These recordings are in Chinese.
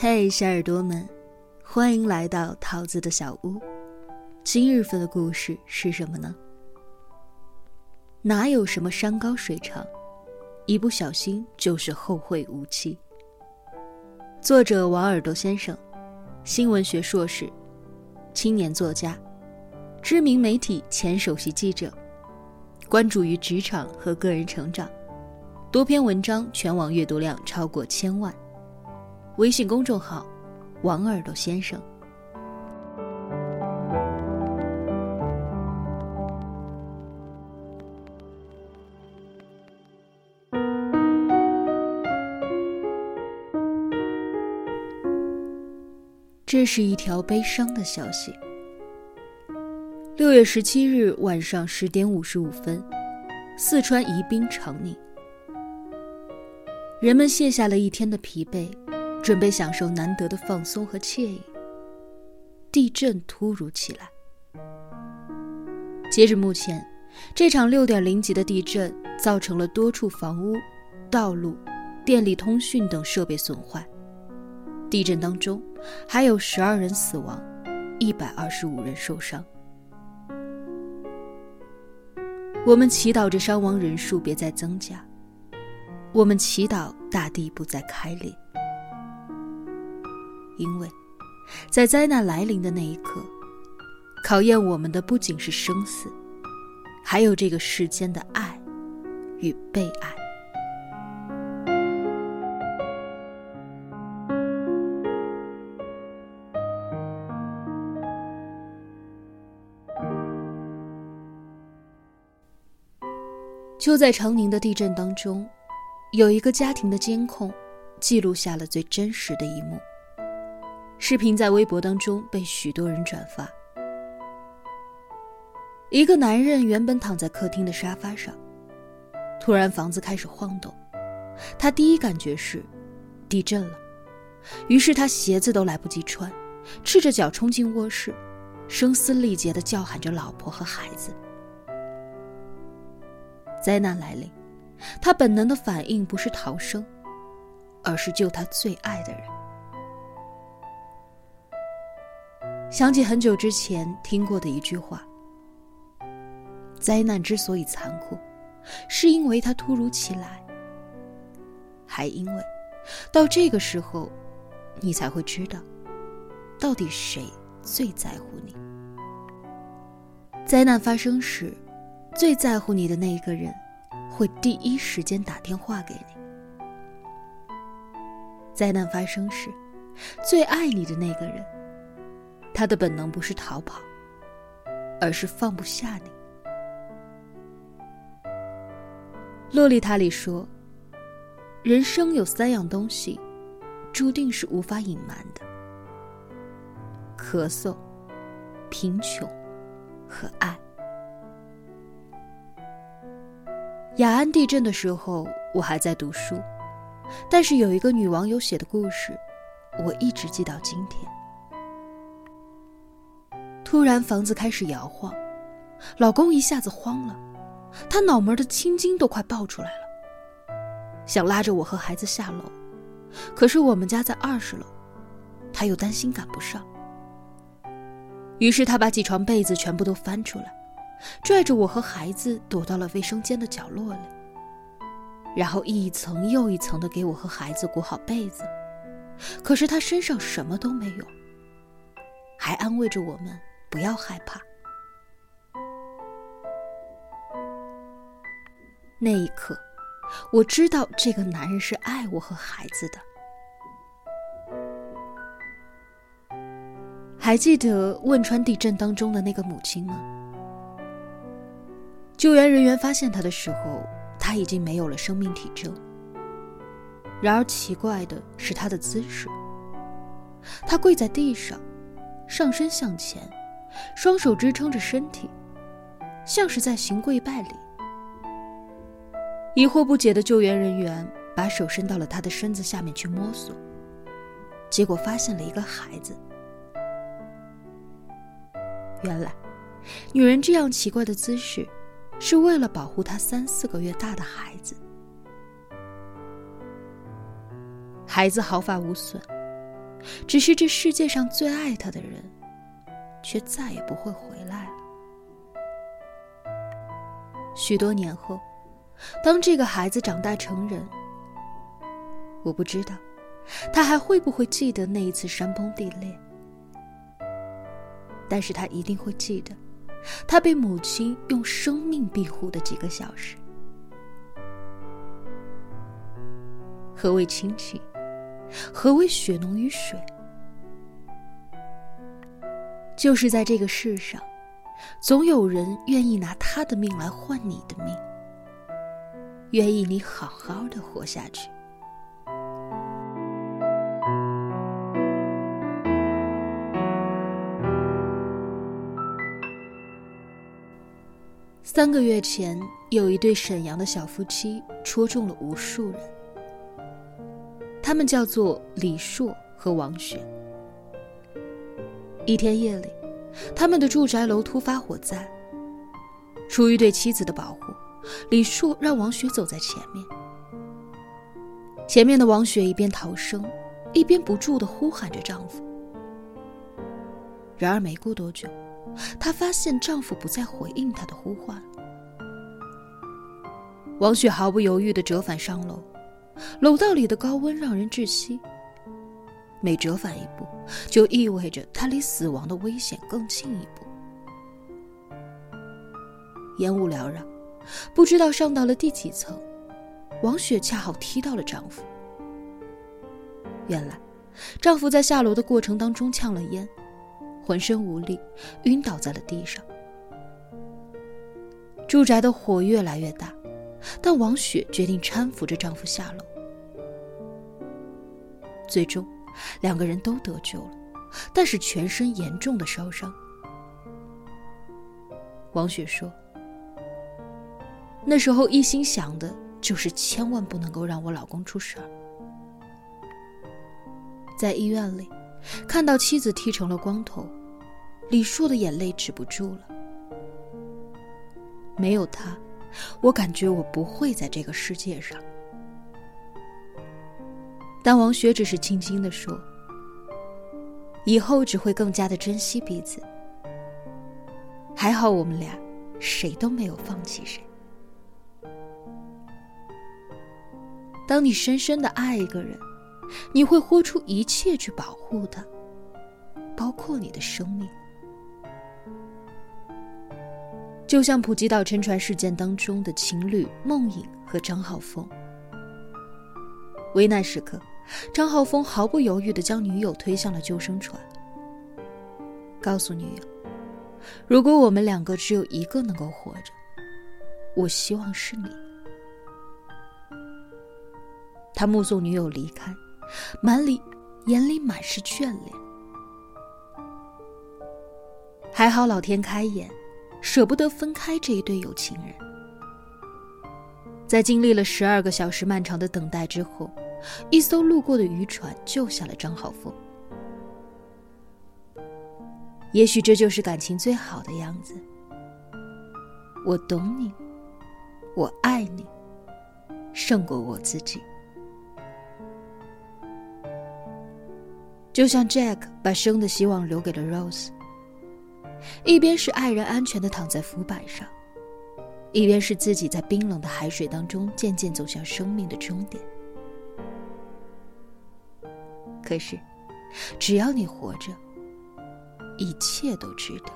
嘿，小耳朵们，欢迎来到桃子的小屋。今日份的故事是什么呢？哪有什么山高水长，一不小心就是后会无期。作者王耳朵先生，新闻学硕士，青年作家，知名媒体前首席记者，关注于职场和个人成长，多篇文章全网阅读量超过千万。微信公众号“王耳朵先生”。这是一条悲伤的消息。六月十七日晚上十点五十五分，四川宜宾长宁，人们卸下了一天的疲惫。准备享受难得的放松和惬意。地震突如其来。截至目前，这场六点零级的地震造成了多处房屋、道路、电力通讯等设备损坏。地震当中还有十二人死亡，一百二十五人受伤。我们祈祷着伤亡人数别再增加。我们祈祷大地不再开裂。因为，在灾难来临的那一刻，考验我们的不仅是生死，还有这个世间的爱与被爱。就在长宁的地震当中，有一个家庭的监控，记录下了最真实的一幕。视频在微博当中被许多人转发。一个男人原本躺在客厅的沙发上，突然房子开始晃动，他第一感觉是地震了，于是他鞋子都来不及穿，赤着脚冲进卧室，声嘶力竭的叫喊着老婆和孩子。灾难来临，他本能的反应不是逃生，而是救他最爱的人。想起很久之前听过的一句话：“灾难之所以残酷，是因为它突如其来，还因为到这个时候，你才会知道，到底谁最在乎你。灾难发生时，最在乎你的那一个人，会第一时间打电话给你；灾难发生时，最爱你的那个人。”他的本能不是逃跑，而是放不下你。洛丽塔里说：“人生有三样东西，注定是无法隐瞒的：咳嗽、贫穷和爱。”雅安地震的时候，我还在读书，但是有一个女网友写的故事，我一直记到今天。突然，房子开始摇晃，老公一下子慌了，他脑门的青筋都快爆出来了，想拉着我和孩子下楼，可是我们家在二十楼，他又担心赶不上，于是他把几床被子全部都翻出来，拽着我和孩子躲到了卫生间的角落里，然后一层又一层的给我和孩子裹好被子，可是他身上什么都没有，还安慰着我们。不要害怕。那一刻，我知道这个男人是爱我和孩子的。还记得汶川地震当中的那个母亲吗？救援人员发现她的时候，她已经没有了生命体征。然而奇怪的是她的姿势，她跪在地上，上身向前。双手支撑着身体，像是在行跪拜礼。疑惑不解的救援人员把手伸到了他的身子下面去摸索，结果发现了一个孩子。原来，女人这样奇怪的姿势，是为了保护她三四个月大的孩子。孩子毫发无损，只是这世界上最爱他的人，却再也不会回来了。许多年后，当这个孩子长大成人，我不知道他还会不会记得那一次山崩地裂，但是他一定会记得，他被母亲用生命庇护的几个小时。何为亲情？何为血浓于水？就是在这个世上，总有人愿意拿他的命来换你的命，愿意你好好的活下去。三个月前，有一对沈阳的小夫妻戳中了无数人。他们叫做李硕和王雪。一天夜里，他们的住宅楼突发火灾。出于对妻子的保护，李树让王雪走在前面。前面的王雪一边逃生，一边不住的呼喊着丈夫。然而没过多久，她发现丈夫不再回应她的呼唤。王雪毫不犹豫的折返上楼。楼道里的高温让人窒息。每折返一步，就意味着他离死亡的危险更近一步。烟雾缭绕，不知道上到了第几层，王雪恰好踢到了丈夫。原来，丈夫在下楼的过程当中呛了烟，浑身无力，晕倒在了地上。住宅的火越来越大。但王雪决定搀扶着丈夫下楼，最终，两个人都得救了，但是全身严重的烧伤。王雪说：“那时候一心想的就是千万不能够让我老公出事儿。”在医院里，看到妻子剃成了光头，李硕的眼泪止不住了。没有他。我感觉我不会在这个世界上，但王雪只是轻轻的说：“以后只会更加的珍惜彼此。还好我们俩谁都没有放弃谁。当你深深的爱一个人，你会豁出一切去保护他，包括你的生命。”就像普吉岛沉船事件当中的情侣梦影和张浩峰，危难时刻，张浩峰毫不犹豫地将女友推向了救生船，告诉女友：“如果我们两个只有一个能够活着，我希望是你。”他目送女友离开，满里眼里满是眷恋。还好老天开眼。舍不得分开这一对有情人，在经历了十二个小时漫长的等待之后，一艘路过的渔船救下了张浩峰。也许这就是感情最好的样子。我懂你，我爱你，胜过我自己。就像 Jack 把生的希望留给了 Rose。一边是爱人安全的躺在浮板上，一边是自己在冰冷的海水当中渐渐走向生命的终点。可是，只要你活着，一切都值得。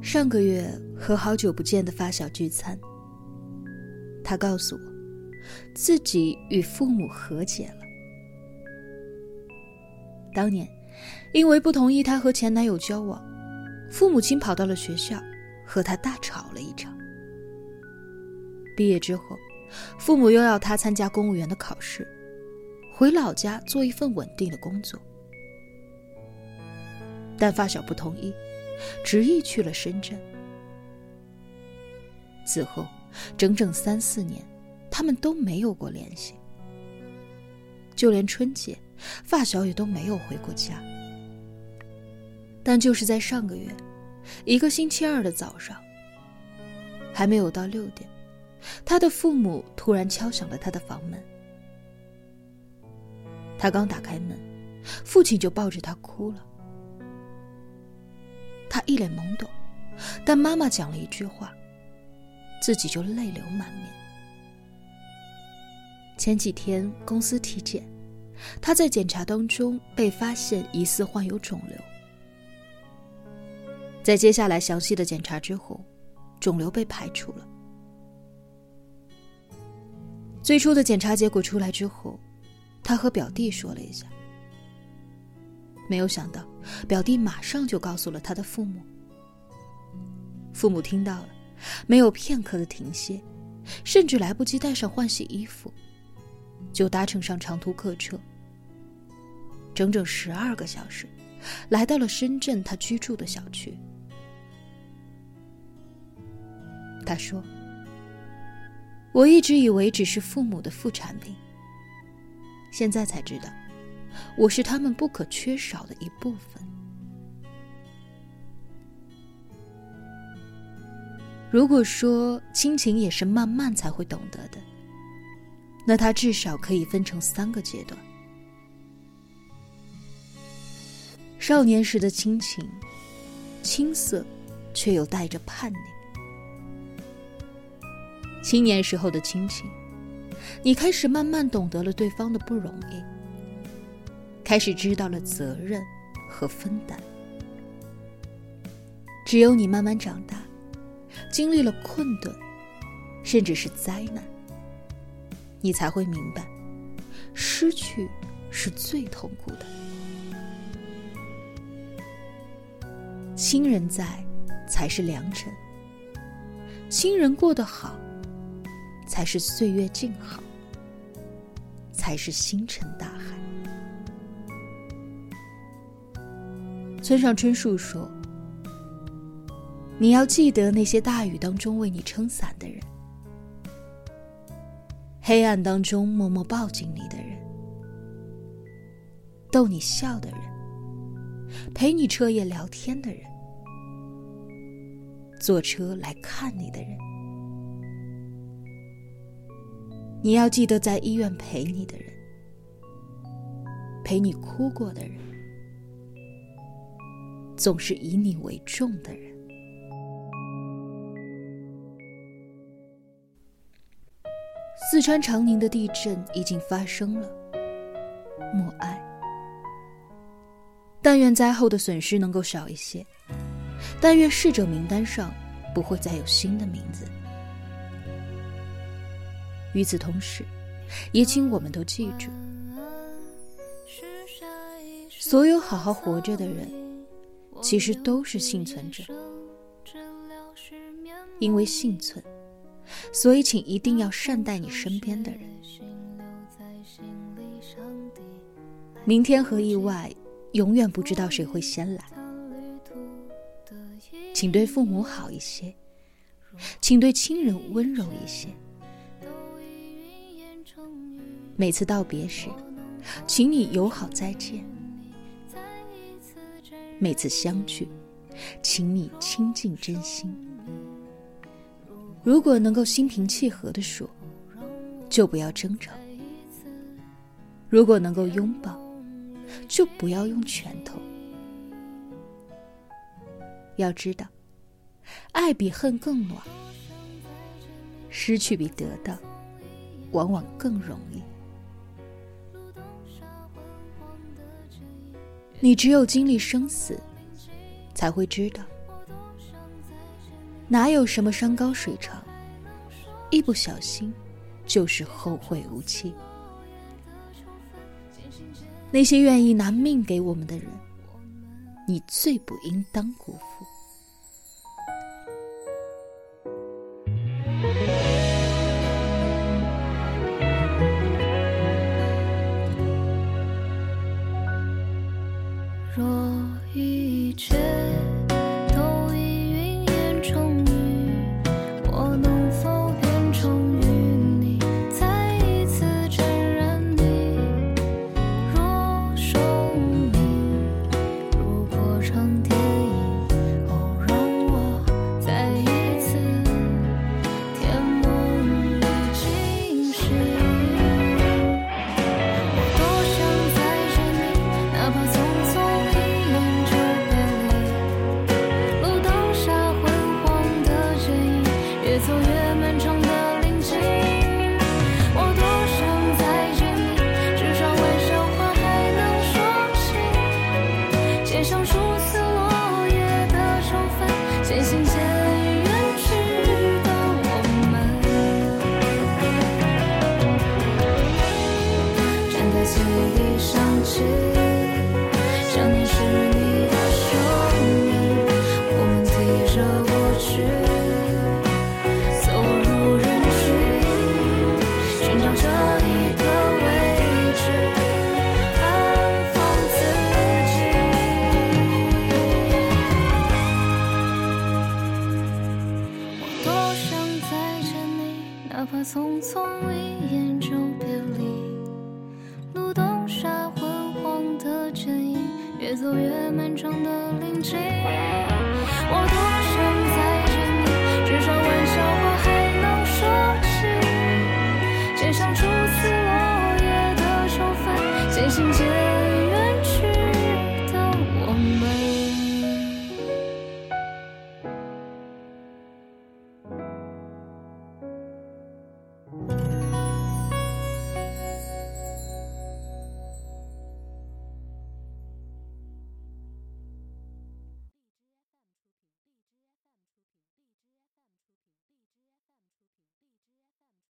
上个月和好久不见的发小聚餐，他告诉我，自己与父母和解了。当年，因为不同意他和前男友交往，父母亲跑到了学校，和他大吵了一场。毕业之后，父母又要他参加公务员的考试，回老家做一份稳定的工作，但发小不同意。执意去了深圳。此后，整整三四年，他们都没有过联系。就连春节，发小也都没有回过家。但就是在上个月，一个星期二的早上，还没有到六点，他的父母突然敲响了他的房门。他刚打开门，父亲就抱着他哭了。他一脸懵懂，但妈妈讲了一句话，自己就泪流满面。前几天公司体检，他在检查当中被发现疑似患有肿瘤。在接下来详细的检查之后，肿瘤被排除了。最初的检查结果出来之后。他和表弟说了一下，没有想到，表弟马上就告诉了他的父母。父母听到了，没有片刻的停歇，甚至来不及带上换洗衣服，就搭乘上长途客车，整整十二个小时，来到了深圳他居住的小区。他说：“我一直以为只是父母的副产品。”现在才知道，我是他们不可缺少的一部分。如果说亲情也是慢慢才会懂得的，那它至少可以分成三个阶段：少年时的亲情，青涩，却又带着叛逆；青年时候的亲情。你开始慢慢懂得了对方的不容易，开始知道了责任和分担。只有你慢慢长大，经历了困顿，甚至是灾难，你才会明白，失去是最痛苦的。亲人在，才是良辰；亲人过得好。才是岁月静好，才是星辰大海。村上春树说：“你要记得那些大雨当中为你撑伞的人，黑暗当中默默抱紧你的人，逗你笑的人，陪你彻夜聊天的人，坐车来看你的人。”你要记得，在医院陪你的人，陪你哭过的人，总是以你为重的人。四川长宁的地震已经发生了，默哀。但愿灾后的损失能够少一些，但愿逝者名单上不会再有新的名字。与此同时，也请我们都记住：所有好好活着的人，其实都是幸存者。因为幸存，所以请一定要善待你身边的人。明天和意外，永远不知道谁会先来。请对父母好一些，请对亲人温柔一些。每次道别时，请你友好再见；每次相聚，请你亲近真心。如果能够心平气和的说，就不要争吵；如果能够拥抱，就不要用拳头。要知道，爱比恨更暖，失去比得到往往更容易。你只有经历生死，才会知道，哪有什么山高水长，一不小心就是后会无期。那些愿意拿命给我们的人，你最不应当辜负。都已云是